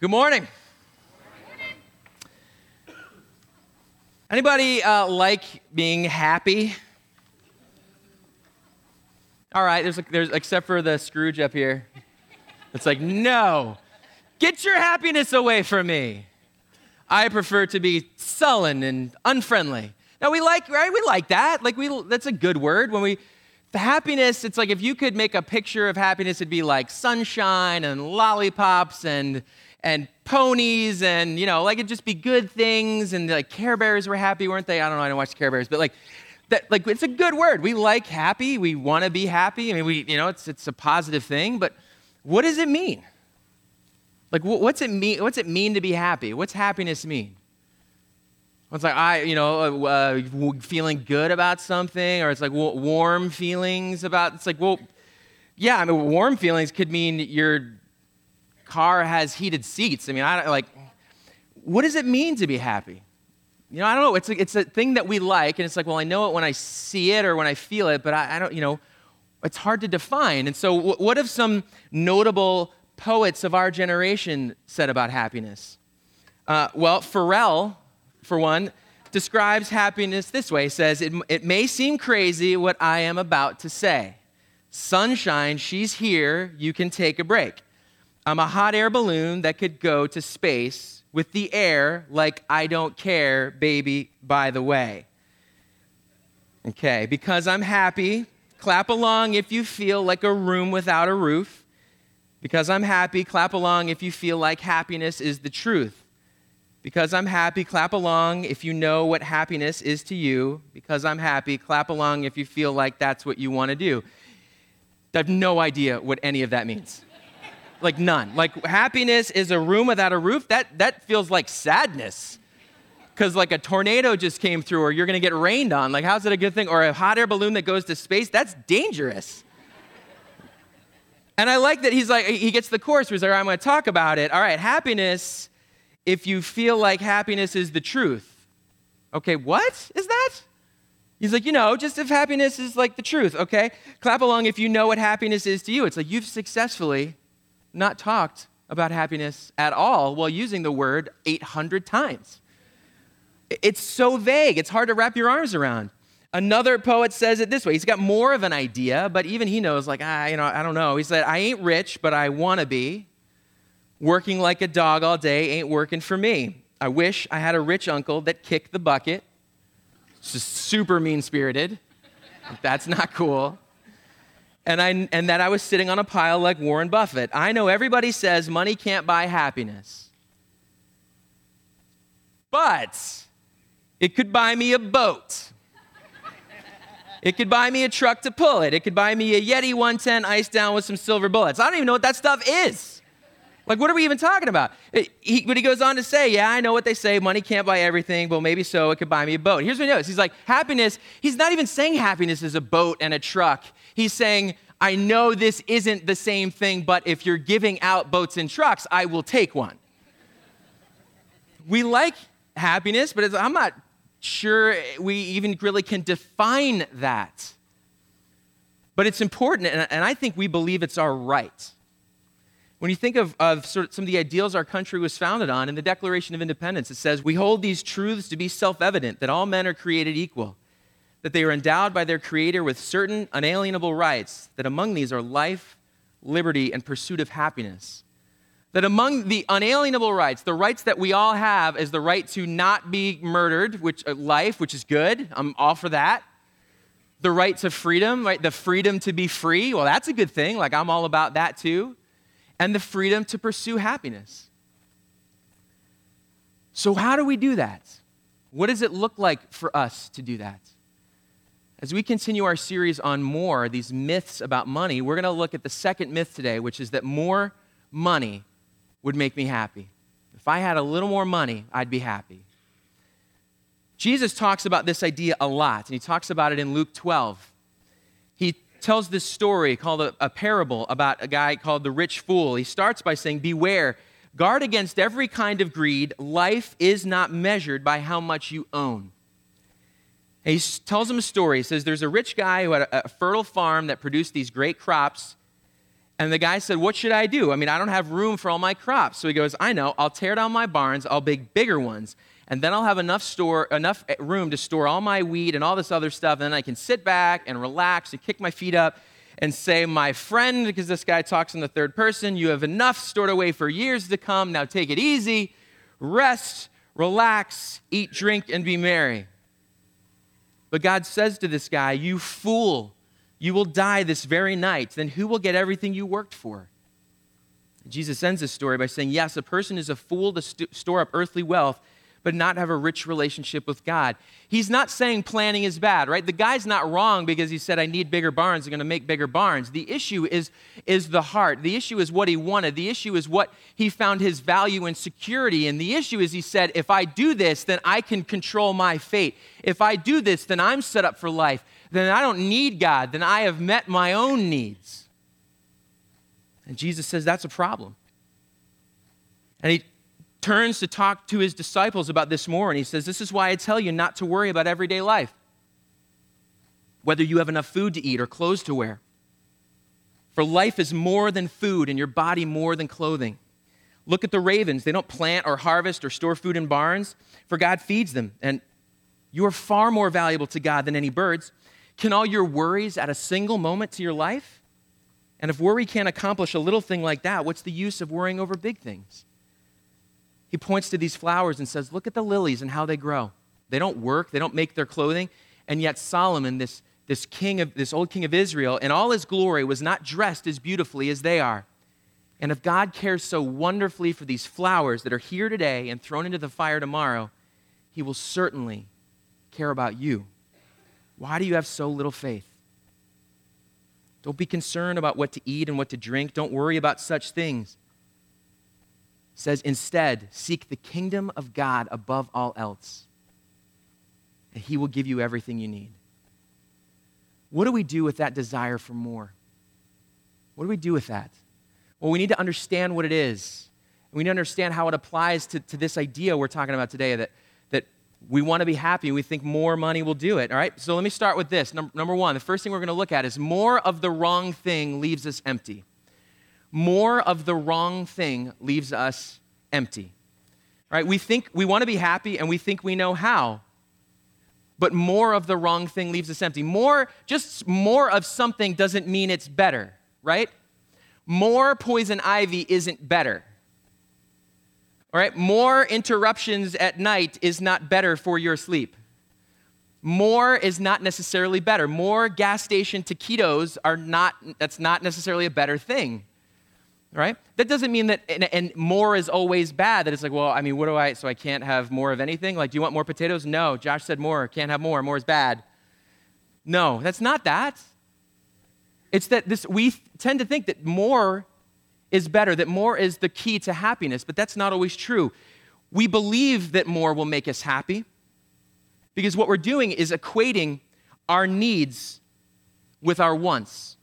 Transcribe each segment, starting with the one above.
Good morning. Anybody uh, like being happy? All right, there's, there's except for the Scrooge up here. It's like, no, get your happiness away from me. I prefer to be sullen and unfriendly. Now we like, right? We like that. Like we, that's a good word. When we, the happiness, it's like if you could make a picture of happiness, it'd be like sunshine and lollipops and and ponies and you know like it'd just be good things and like care bears were happy weren't they? I don't know i don't watch care bears but like that like it's a good word. We like happy. We want to be happy. I mean we you know it's it's a positive thing but what does it mean? Like what's it mean what's it mean to be happy? What's happiness mean? It's like I, you know, uh, uh feeling good about something, or it's like warm feelings about. It's like, well, yeah, I mean, warm feelings could mean you're car has heated seats. I mean, I like, what does it mean to be happy? You know, I don't know. It's a, it's a thing that we like, and it's like, well, I know it when I see it or when I feel it, but I, I don't, you know, it's hard to define. And so, w- what have some notable poets of our generation said about happiness? Uh, well, Pharrell, for one, describes happiness this way. Says, it, it may seem crazy what I am about to say. Sunshine, she's here, you can take a break. I'm a hot air balloon that could go to space with the air like I don't care, baby, by the way. Okay, because I'm happy, clap along if you feel like a room without a roof. Because I'm happy, clap along if you feel like happiness is the truth. Because I'm happy, clap along if you know what happiness is to you. Because I'm happy, clap along if you feel like that's what you want to do. I have no idea what any of that means like none. Like happiness is a room without a roof. That that feels like sadness. Cuz like a tornado just came through or you're going to get rained on. Like how's it a good thing or a hot air balloon that goes to space? That's dangerous. And I like that he's like he gets the course where he's like, I'm going to talk about it. All right, happiness if you feel like happiness is the truth. Okay, what is that? He's like, you know, just if happiness is like the truth, okay? Clap along if you know what happiness is to you. It's like you've successfully not talked about happiness at all while using the word 800 times. It's so vague, it's hard to wrap your arms around. Another poet says it this way. He's got more of an idea, but even he knows, like, ah, you know, I don't know. He said, I ain't rich, but I want to be. Working like a dog all day ain't working for me. I wish I had a rich uncle that kicked the bucket. It's just super mean spirited. That's not cool and, I, and that I was sitting on a pile like Warren Buffett. I know everybody says money can't buy happiness, but it could buy me a boat. It could buy me a truck to pull it. It could buy me a Yeti 110 iced down with some silver bullets. I don't even know what that stuff is. Like, what are we even talking about? he, but he goes on to say, Yeah, I know what they say. Money can't buy everything. Well, maybe so. It could buy me a boat. Here's what he knows. He's like, Happiness, he's not even saying happiness is a boat and a truck. He's saying, I know this isn't the same thing, but if you're giving out boats and trucks, I will take one. we like happiness, but I'm not sure we even really can define that. But it's important, and I think we believe it's our right. When you think of, of sort of some of the ideals our country was founded on, in the Declaration of Independence, it says, We hold these truths to be self evident that all men are created equal that they are endowed by their Creator with certain unalienable rights, that among these are life, liberty, and pursuit of happiness. That among the unalienable rights, the rights that we all have is the right to not be murdered, which uh, life, which is good. I'm all for that. The right to freedom, right? The freedom to be free. Well, that's a good thing. Like I'm all about that too. And the freedom to pursue happiness. So, how do we do that? What does it look like for us to do that? As we continue our series on more, these myths about money, we're going to look at the second myth today, which is that more money would make me happy. If I had a little more money, I'd be happy. Jesus talks about this idea a lot, and he talks about it in Luke 12. Tells this story called a, a parable about a guy called the rich fool. He starts by saying, Beware, guard against every kind of greed. Life is not measured by how much you own. And he tells him a story. He says, There's a rich guy who had a, a fertile farm that produced these great crops. And the guy said, What should I do? I mean, I don't have room for all my crops. So he goes, I know, I'll tear down my barns, I'll make bigger ones, and then I'll have enough store enough eh, room to store all my wheat and all this other stuff, and then I can sit back and relax and kick my feet up and say, My friend, because this guy talks in the third person, you have enough stored away for years to come. Now take it easy, rest, relax, eat, drink, and be merry. But God says to this guy, You fool, you will die this very night. Then who will get everything you worked for? Jesus ends this story by saying, Yes, a person is a fool to st- store up earthly wealth but not have a rich relationship with God. He's not saying planning is bad, right? The guy's not wrong because he said, I need bigger barns, I'm going to make bigger barns. The issue is, is the heart. The issue is what he wanted. The issue is what he found his value and security. And the issue is, he said, if I do this, then I can control my fate. If I do this, then I'm set up for life. Then I don't need God. Then I have met my own needs. And Jesus says that's a problem. And he turns to talk to his disciples about this more, and he says, This is why I tell you not to worry about everyday life, whether you have enough food to eat or clothes to wear. For life is more than food, and your body more than clothing. Look at the ravens. They don't plant or harvest or store food in barns, for God feeds them. And you are far more valuable to God than any birds. Can all your worries add a single moment to your life? And if worry can't accomplish a little thing like that, what's the use of worrying over big things? He points to these flowers and says, Look at the lilies and how they grow. They don't work, they don't make their clothing. And yet, Solomon, this, this king of this old king of Israel, in all his glory, was not dressed as beautifully as they are. And if God cares so wonderfully for these flowers that are here today and thrown into the fire tomorrow, he will certainly care about you. Why do you have so little faith? Don't be concerned about what to eat and what to drink. Don't worry about such things says, Instead, seek the kingdom of God above all else, and He will give you everything you need. What do we do with that desire for more? What do we do with that? Well, we need to understand what it is. We need to understand how it applies to, to this idea we're talking about today that, that we want to be happy. And we think more money will do it. All right? So let me start with this. Number, number one, the first thing we're going to look at is more of the wrong thing leaves us empty more of the wrong thing leaves us empty. Right? We think we want to be happy and we think we know how. But more of the wrong thing leaves us empty. More just more of something doesn't mean it's better, right? More poison ivy isn't better. All right? More interruptions at night is not better for your sleep. More is not necessarily better. More gas station taquitos are not that's not necessarily a better thing right? That doesn't mean that, and, and, more is always bad, that it's like, well, I mean, what do I, so I can't have more of anything? Like, do you want more potatoes? No. Josh said more, can't have more, more is bad. No, that's not that. It's that this, we tend to think that more is better, that more is the key to happiness, but that's not always true. We believe that more will make us happy because what we're doing is equating our needs with our wants.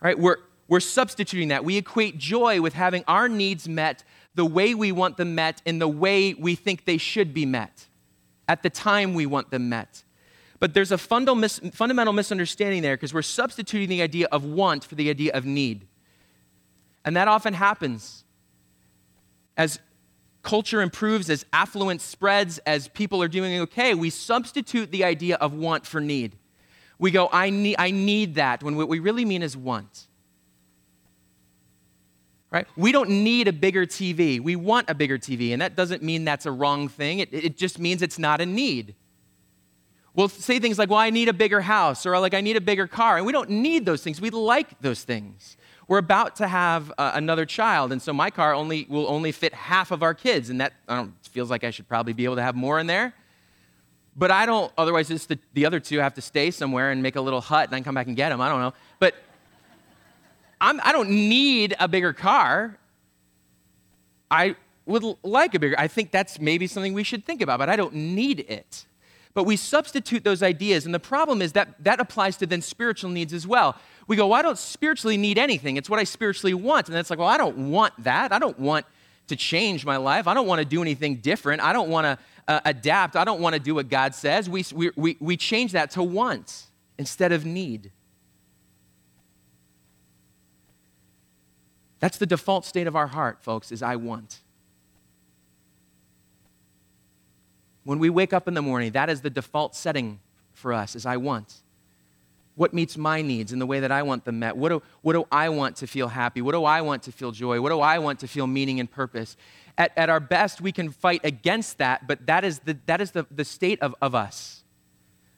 Right? We're, we're substituting that. We equate joy with having our needs met the way we want them met in the way we think they should be met, at the time we want them met. But there's a fundamental misunderstanding there because we're substituting the idea of want for the idea of need. And that often happens as culture improves, as affluence spreads, as people are doing okay, we substitute the idea of want for need. We go, I need, I need that, when what we really mean is want right? We don't need a bigger TV. We want a bigger TV, and that doesn't mean that's a wrong thing. It, it just means it's not a need. We'll say things like, well, I need a bigger house, or like, I need a bigger car. And we don't need those things. We like those things. We're about to have uh, another child, and so my car only will only fit half of our kids, and that feels like I should probably be able to have more in there. But I don't, otherwise, the, the other two have to stay somewhere and make a little hut and then come back and get them. I don't know. But I'm, I do not need a bigger car. I would like a bigger. I think that's maybe something we should think about, but I don't need it. But we substitute those ideas, and the problem is that that applies to then spiritual needs as well. We go, well, I don't spiritually need anything. It's what I spiritually want. And it's like, well, I don't want that. I don't want to change my life. I don't want to do anything different. I don't want to uh, adapt. I don't want to do what God says. We, we, we, we change that to want instead of need. That's the default state of our heart, folks, is I want. When we wake up in the morning, that is the default setting for us, is I want. What meets my needs in the way that I want them met? What do, what do I want to feel happy? What do I want to feel joy? What do I want to feel meaning and purpose? At, at our best, we can fight against that, but that is the, that is the, the state of, of us.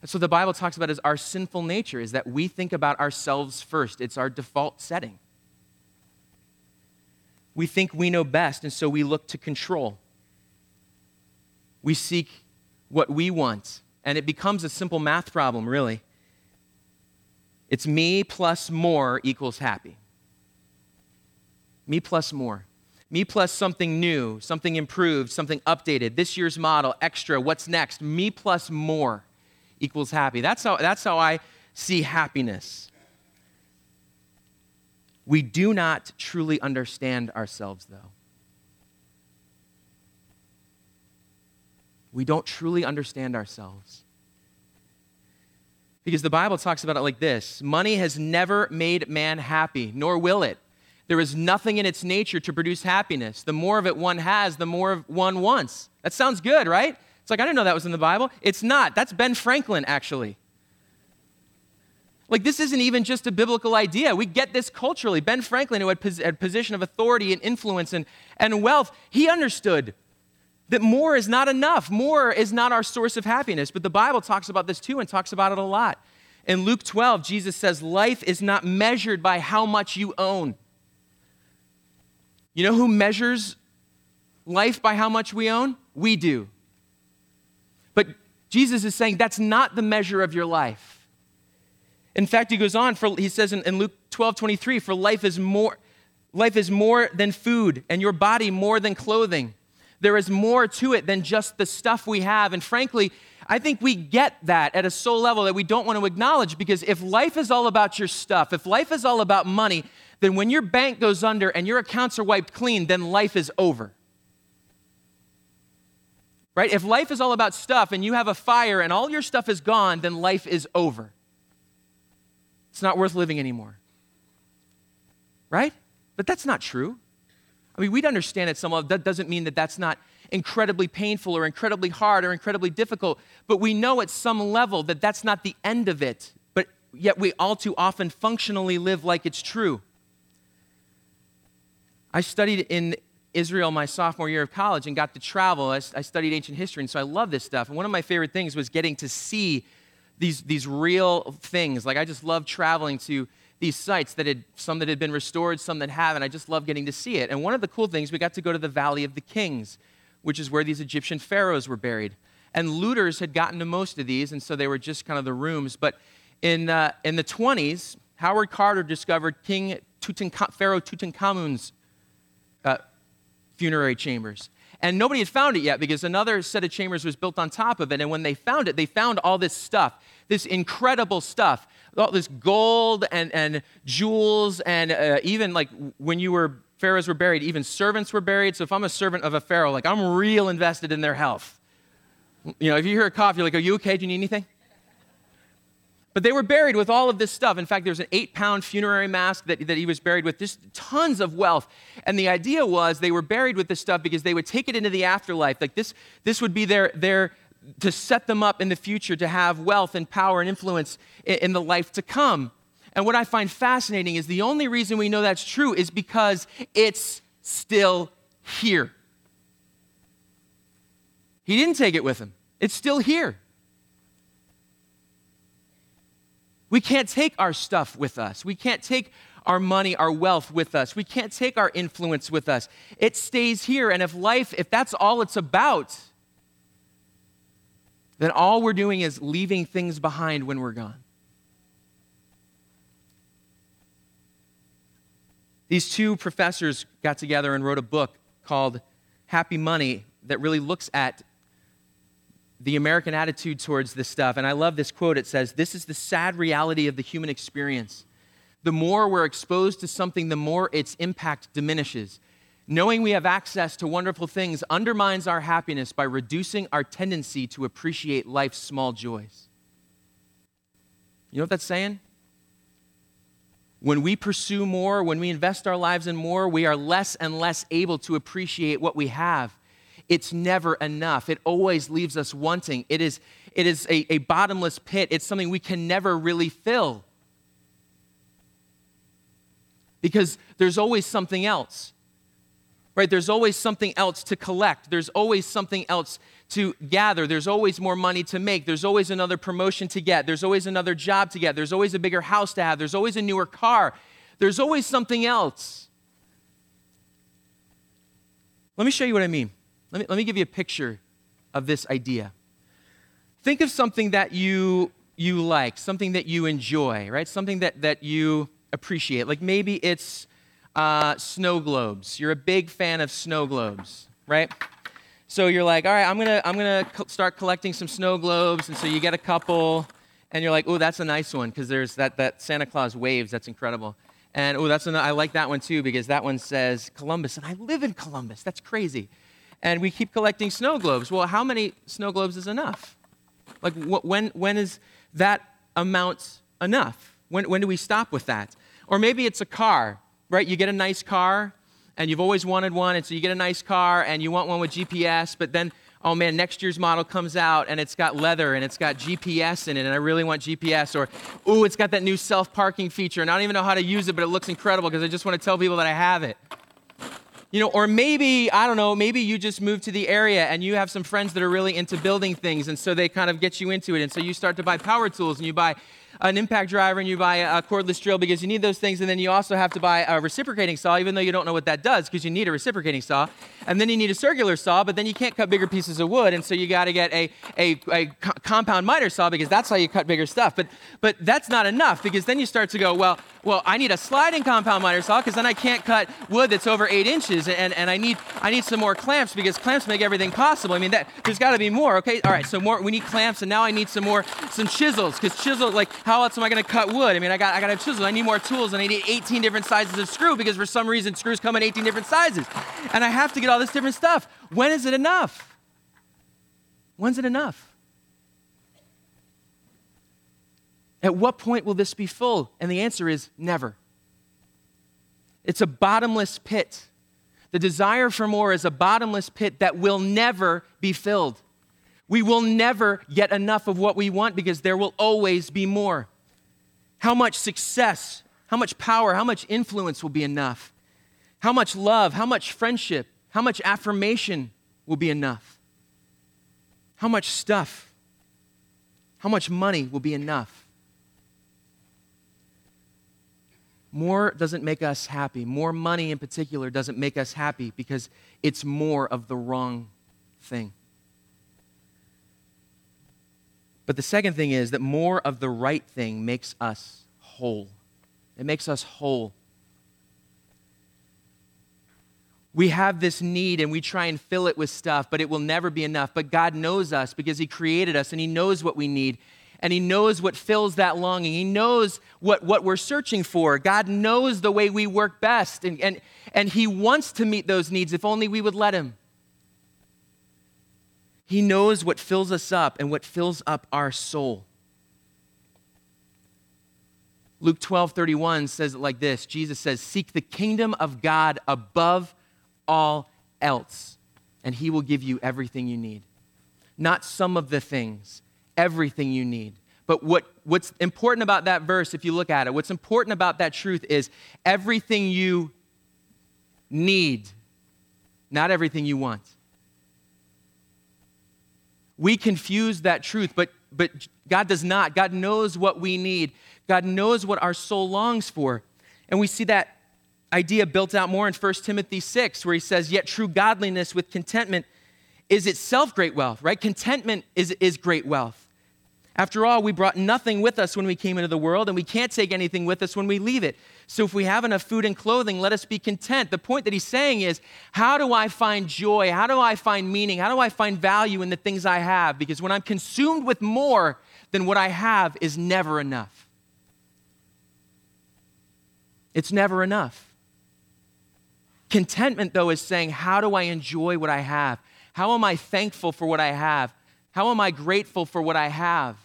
That's what the Bible talks about as our sinful nature, is that we think about ourselves first. It's our default setting. We think we know best, and so we look to control. We seek what we want, and it becomes a simple math problem, really. It's me plus more equals happy. Me plus more. Me plus something new, something improved, something updated, this year's model, extra, what's next? Me plus more equals happy. That's how, that's how I see happiness. We do not truly understand ourselves, though. We don't truly understand ourselves. Because the Bible talks about it like this Money has never made man happy, nor will it. There is nothing in its nature to produce happiness. The more of it one has, the more one wants. That sounds good, right? It's like, I didn't know that was in the Bible. It's not. That's Ben Franklin, actually. Like, this isn't even just a biblical idea. We get this culturally. Ben Franklin, who had a position of authority and influence and, and wealth, he understood that more is not enough. More is not our source of happiness. But the Bible talks about this too and talks about it a lot. In Luke 12, Jesus says, Life is not measured by how much you own. You know who measures life by how much we own? We do. But Jesus is saying that's not the measure of your life. In fact, he goes on, for, he says in, in Luke 12 23, for life is more. Life is more than food, and your body more than clothing. There is more to it than just the stuff we have. And frankly, I think we get that at a soul level that we don't want to acknowledge because if life is all about your stuff, if life is all about money, then when your bank goes under and your accounts are wiped clean, then life is over. Right? If life is all about stuff and you have a fire and all your stuff is gone, then life is over. It's not worth living anymore. Right? But that's not true. I mean, we'd understand at some level, that doesn't mean that that's not incredibly painful or incredibly hard or incredibly difficult, but we know at some level that that's not the end of it, but yet we all too often functionally live like it's true. I studied in Israel my sophomore year of college and got to travel. I, I studied ancient history, and so I love this stuff. And one of my favorite things was getting to see these, these real things. Like, I just love traveling to these sites that had some that had been restored, some that haven't. I just love getting to see it. And one of the cool things, we got to go to the Valley of the Kings, which is where these Egyptian pharaohs were buried. And looters had gotten to most of these, and so they were just kind of the rooms. But in, uh, in the 20s, Howard Carter discovered King Pharaoh Tutankhamun's uh, funerary chambers. And nobody had found it yet because another set of chambers was built on top of it. And when they found it, they found all this stuff, this incredible stuff all this gold and, and jewels, and uh, even like when you were, pharaohs were buried, even servants were buried. So if I'm a servant of a pharaoh, like I'm real invested in their health. You know, if you hear a cough, you're like, are you okay? Do you need anything? But they were buried with all of this stuff. In fact, there's an eight pound funerary mask that, that he was buried with, just tons of wealth. And the idea was they were buried with this stuff because they would take it into the afterlife. Like this, this would be their, their, to set them up in the future to have wealth and power and influence in the life to come. And what I find fascinating is the only reason we know that's true is because it's still here. He didn't take it with him, it's still here. We can't take our stuff with us. We can't take our money, our wealth with us. We can't take our influence with us. It stays here. And if life, if that's all it's about, then all we're doing is leaving things behind when we're gone. These two professors got together and wrote a book called Happy Money that really looks at the American attitude towards this stuff. And I love this quote. It says, This is the sad reality of the human experience. The more we're exposed to something, the more its impact diminishes. Knowing we have access to wonderful things undermines our happiness by reducing our tendency to appreciate life's small joys. You know what that's saying? When we pursue more, when we invest our lives in more, we are less and less able to appreciate what we have. It's never enough. It always leaves us wanting. It is, it is a, a bottomless pit. It's something we can never really fill. Because there's always something else right? There's always something else to collect. There's always something else to gather. There's always more money to make. There's always another promotion to get. There's always another job to get. There's always a bigger house to have. There's always a newer car. There's always something else. Let me show you what I mean. Let me, let me give you a picture of this idea. Think of something that you, you like, something that you enjoy, right? Something that, that you appreciate. Like maybe it's uh, snow globes. You're a big fan of snow globes, right? So you're like, all right, I'm gonna, I'm gonna co- start collecting some snow globes, and so you get a couple, and you're like, oh, that's a nice one because there's that, that Santa Claus waves. That's incredible. And oh, that's an, I like that one too because that one says Columbus, and I live in Columbus. That's crazy. And we keep collecting snow globes. Well, how many snow globes is enough? Like, wh- when, when is that amount enough? When, when do we stop with that? Or maybe it's a car right? You get a nice car and you've always wanted one, and so you get a nice car and you want one with GPS, but then, oh man, next year's model comes out and it's got leather and it's got GPS in it, and I really want GPS. Or, ooh, it's got that new self parking feature, and I don't even know how to use it, but it looks incredible because I just want to tell people that I have it. You know, or maybe, I don't know, maybe you just moved to the area and you have some friends that are really into building things, and so they kind of get you into it. And so you start to buy power tools and you buy an impact driver and you buy a cordless drill because you need those things, and then you also have to buy a reciprocating saw, even though you don't know what that does, because you need a reciprocating saw. And then you need a circular saw, but then you can't cut bigger pieces of wood, and so you got to get a, a, a co- compound miter saw because that's how you cut bigger stuff. But, but that's not enough because then you start to go, well, well, I need a sliding compound miter saw because then I can't cut wood that's over eight inches, and, and I, need, I need some more clamps because clamps make everything possible. I mean, that, there's got to be more, okay? All right, so more, we need clamps, and now I need some more, some chisels because chisel, like, how else am I going to cut wood? I mean, I got, I got to have chisels. I need more tools, and I need 18 different sizes of screw because for some reason screws come in 18 different sizes. And I have to get all this different stuff. When is it enough? When's it enough? At what point will this be full? And the answer is never. It's a bottomless pit. The desire for more is a bottomless pit that will never be filled. We will never get enough of what we want because there will always be more. How much success, how much power, how much influence will be enough? How much love, how much friendship, how much affirmation will be enough? How much stuff, how much money will be enough? More doesn't make us happy. More money in particular doesn't make us happy because it's more of the wrong thing. But the second thing is that more of the right thing makes us whole. It makes us whole. We have this need and we try and fill it with stuff, but it will never be enough. But God knows us because He created us and He knows what we need and He knows what fills that longing. He knows what, what we're searching for. God knows the way we work best, and, and, and He wants to meet those needs if only we would let Him. He knows what fills us up and what fills up our soul. Luke 12 31 says it like this Jesus says, Seek the kingdom of God above all else, and He will give you everything you need. Not some of the things, everything you need. But what, what's important about that verse, if you look at it, what's important about that truth is everything you need, not everything you want. We confuse that truth, but, but God does not. God knows what we need, God knows what our soul longs for. And we see that idea built out more in 1 Timothy 6, where he says, Yet true godliness with contentment is itself great wealth, right? Contentment is, is great wealth. After all, we brought nothing with us when we came into the world, and we can't take anything with us when we leave it. So if we have enough food and clothing, let us be content. The point that he's saying is, how do I find joy? How do I find meaning? How do I find value in the things I have? Because when I'm consumed with more than what I have is never enough. It's never enough. Contentment, though, is saying, how do I enjoy what I have? How am I thankful for what I have? How am I grateful for what I have?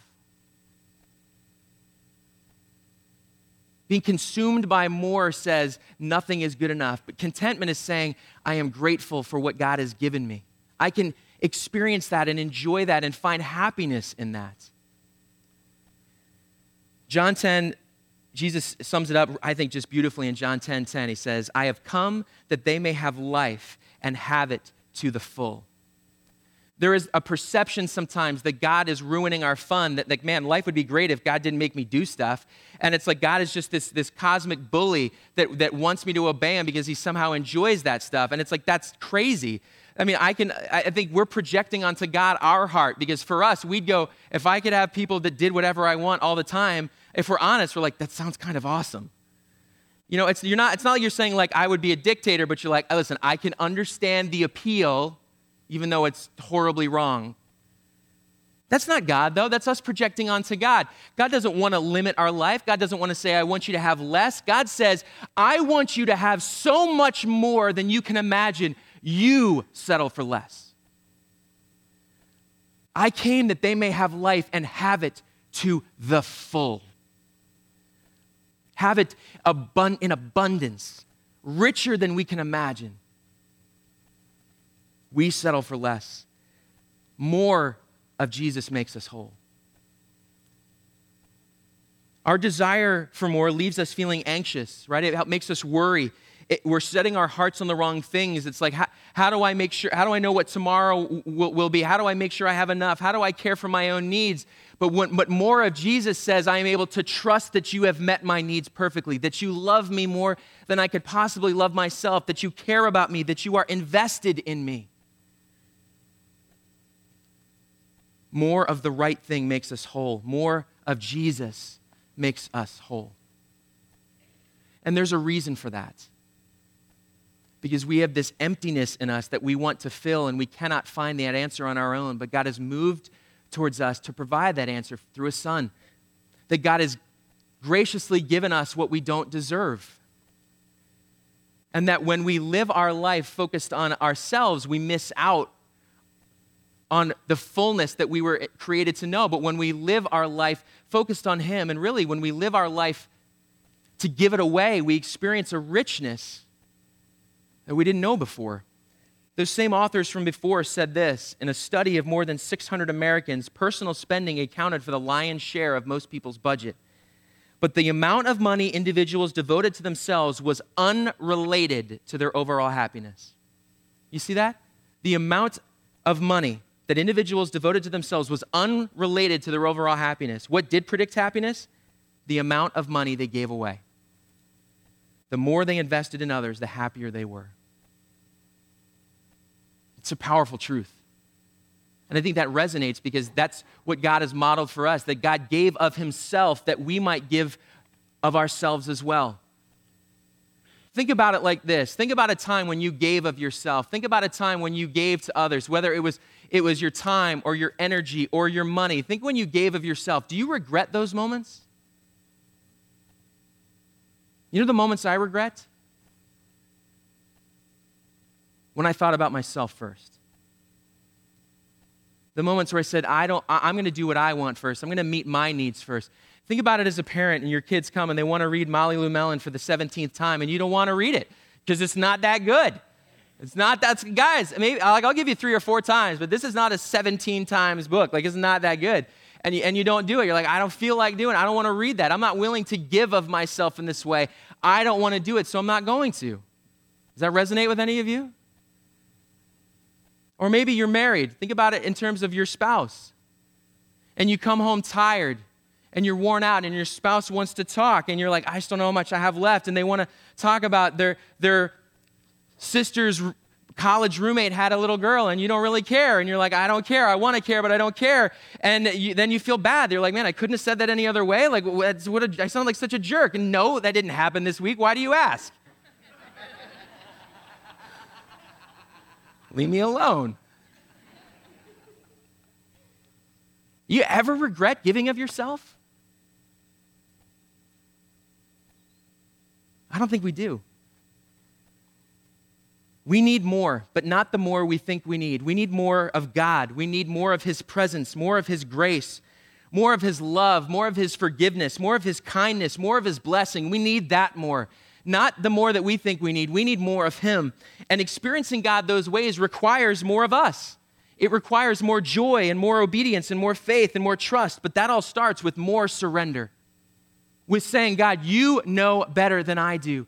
Being consumed by more says nothing is good enough. But contentment is saying, I am grateful for what God has given me. I can experience that and enjoy that and find happiness in that. John 10, Jesus sums it up, I think, just beautifully in John 10 10. He says, I have come that they may have life and have it to the full. There is a perception sometimes that God is ruining our fun, that, like, man, life would be great if God didn't make me do stuff. And it's like God is just this, this cosmic bully that, that wants me to obey him because he somehow enjoys that stuff. And it's like, that's crazy. I mean, I can, I think we're projecting onto God our heart because for us, we'd go, if I could have people that did whatever I want all the time, if we're honest, we're like, that sounds kind of awesome. You know, it's, you're not, it's not like you're saying, like, I would be a dictator, but you're like, listen, I can understand the appeal, even though it's horribly wrong. That's not God, though. That's us projecting onto God. God doesn't want to limit our life. God doesn't want to say, I want you to have less. God says, I want you to have so much more than you can imagine. You settle for less. I came that they may have life and have it to the full. Have it abun- in abundance, richer than we can imagine. We settle for less. More of Jesus makes us whole. Our desire for more leaves us feeling anxious, right? It makes us worry. It, we're setting our hearts on the wrong things. It's like, how, how, do I make sure, how do I know what tomorrow will, will, be? How do I make sure I have enough? How do I care for my own needs? But, when, but more of Jesus says, I am able to trust that you have met my needs perfectly, that you love me more than I could possibly love myself, that you care about me, that you are invested in me. More of the right thing makes us whole. More of Jesus makes us whole. And there's a reason for that because we have this emptiness in us that we want to fill and we cannot find that answer on our own. But God has moved towards us to provide that answer through a Son. That God has graciously given us what we don't deserve. And that when we live our life focused on ourselves, we miss out on the fullness that we were created to know. But when we live our life focused on Him, and really when we live our life to give it away, we experience a richness that we didn't know before. Those same authors from before said this in a study of more than 600 Americans, personal spending accounted for the lion's share of most people's budget. But the amount of money individuals devoted to themselves was unrelated to their overall happiness. You see that? The amount of money that individuals devoted to themselves was unrelated to their overall happiness. What did predict happiness? The amount of money they gave away the more they invested in others, the happier they were. It's a powerful truth. And I think that resonates because that's what God has modeled for us that God gave of Himself that we might give of ourselves as well. Think about it like this. Think about a time when you gave of yourself. Think about a time when you gave to others, whether it was, it was your time or your energy or your money. Think when you gave of yourself. Do you regret those moments? You know the moments I regret? When I thought about myself first. The moments where I said, I don't, I'm going to do what I want first. I'm going to meet my needs first. Think about it as a parent and your kids come and they want to read Molly Lou Melon for the 17th time and you don't want to read it because it's not that good. It's not that, guys, maybe like I'll give you three or four times, but this is not a 17 times book. Like it's not that good and you, and you don't do it. You're like, I don't feel like doing it. I don't want to read that. I'm not willing to give of myself in this way. I don't want to do it, so I'm not going to. Does that resonate with any of you? Or maybe you're married. Think about it in terms of your spouse. And you come home tired and you're worn out and your spouse wants to talk and you're like, I just don't know how much I have left. And they want to talk about their, their sister's college roommate had a little girl and you don't really care and you're like i don't care. I want to care but i don't care. And you, then you feel bad. You're like man i couldn't have said that any other way. Like what a, i sound like such a jerk. And no that didn't happen this week. Why do you ask? Leave me alone. You ever regret giving of yourself i don't think we do we need more, but not the more we think we need. We need more of God. We need more of His presence, more of His grace, more of His love, more of His forgiveness, more of His kindness, more of His blessing. We need that more. Not the more that we think we need. We need more of Him. And experiencing God those ways requires more of us. It requires more joy and more obedience and more faith and more trust. But that all starts with more surrender, with saying, God, you know better than I do.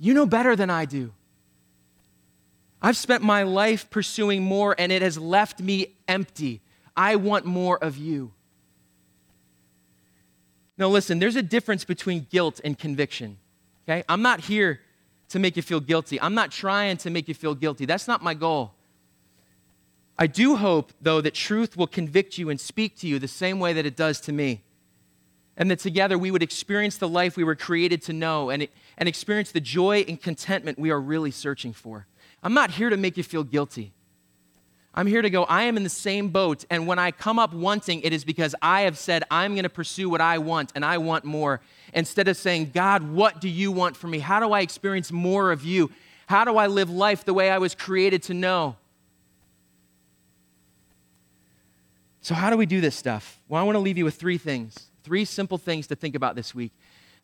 You know better than I do. I've spent my life pursuing more and it has left me empty. I want more of you. Now, listen, there's a difference between guilt and conviction. Okay? I'm not here to make you feel guilty. I'm not trying to make you feel guilty. That's not my goal. I do hope, though, that truth will convict you and speak to you the same way that it does to me. And that together we would experience the life we were created to know and, and experience the joy and contentment we are really searching for. I'm not here to make you feel guilty. I'm here to go, I am in the same boat. And when I come up wanting, it is because I have said, I'm going to pursue what I want and I want more. Instead of saying, God, what do you want from me? How do I experience more of you? How do I live life the way I was created to know? So, how do we do this stuff? Well, I want to leave you with three things, three simple things to think about this week.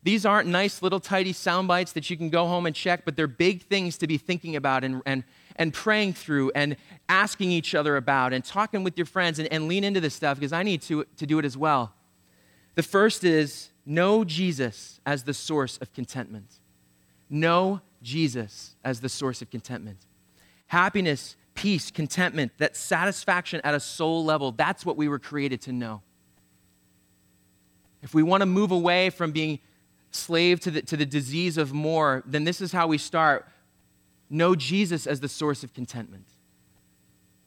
These aren't nice little tidy sound bites that you can go home and check, but they're big things to be thinking about and, and, and praying through and asking each other about and talking with your friends and, and lean into this stuff because I need to, to do it as well. The first is know Jesus as the source of contentment. Know Jesus as the source of contentment. Happiness peace, contentment, that satisfaction at a soul level. That's what we were created to know. If we want to move away from being slave to the, to the disease of more, then this is how we start. Know Jesus as the source of contentment.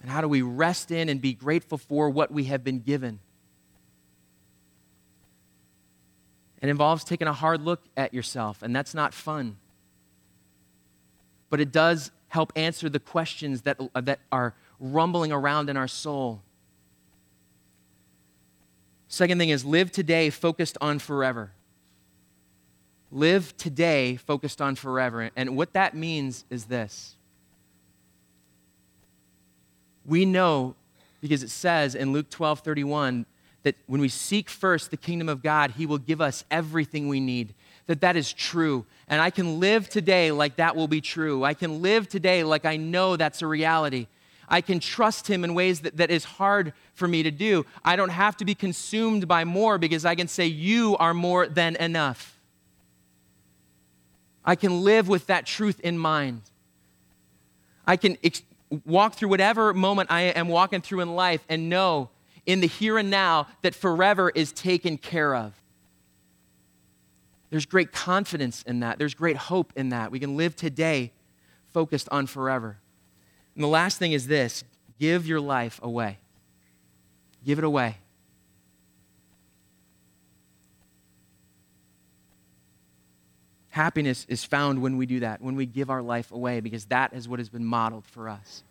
And how do we rest in and be grateful for what we have been given? It involves taking a hard look at yourself, and that's not fun. But it does help answer the questions that, that are rumbling around in our soul. Second thing is live today focused on forever. Live today focused on forever. And what that means is this. We know, because it says in Luke 12 31, that when we seek first the kingdom of God, He will give us everything we need that that is true. And I can live today like that will be true. I can live today like I know that's a reality. I can trust him in ways that, that is hard for me to do. I don't have to be consumed by more because I can say, You are more than enough. I can live with that truth in mind. I can ex- walk through whatever moment I am walking through in life and know in the here and now that forever is taken care of. There's great confidence in that. There's great hope in that. We can live today focused on forever. And the last thing is this give your life away. Give it away. Happiness is found when we do that, when we give our life away, because that is what has been modeled for us.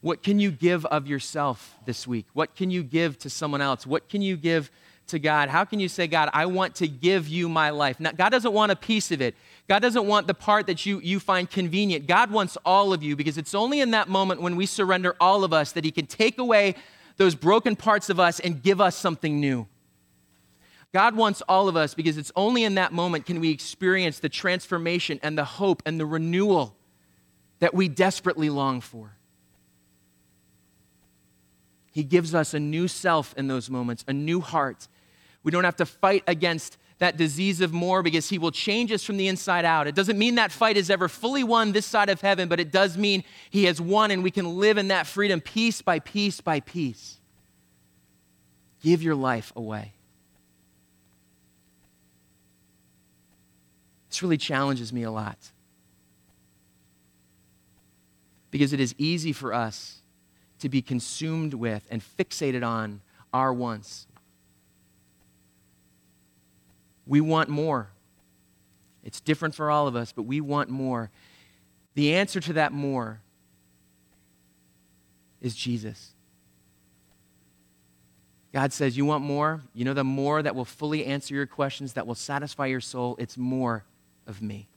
What can you give of yourself this week? What can you give to someone else? What can you give to God, how can you say, God, I want to give you my life? Now, God doesn't want a piece of it. God doesn't want the part that you, you find convenient. God wants all of you because it's only in that moment when we surrender all of us that He can take away those broken parts of us and give us something new. God wants all of us because it's only in that moment can we experience the transformation and the hope and the renewal that we desperately long for. He gives us a new self in those moments, a new heart, we don't have to fight against that disease of more because he will change us from the inside out. It doesn't mean that fight is ever fully won this side of heaven, but it does mean he has won and we can live in that freedom piece by piece by piece. Give your life away. This really challenges me a lot. Because it is easy for us to be consumed with and fixated on our wants, we want more. It's different for all of us, but we want more. The answer to that more is Jesus. God says, You want more? You know, the more that will fully answer your questions, that will satisfy your soul, it's more of me.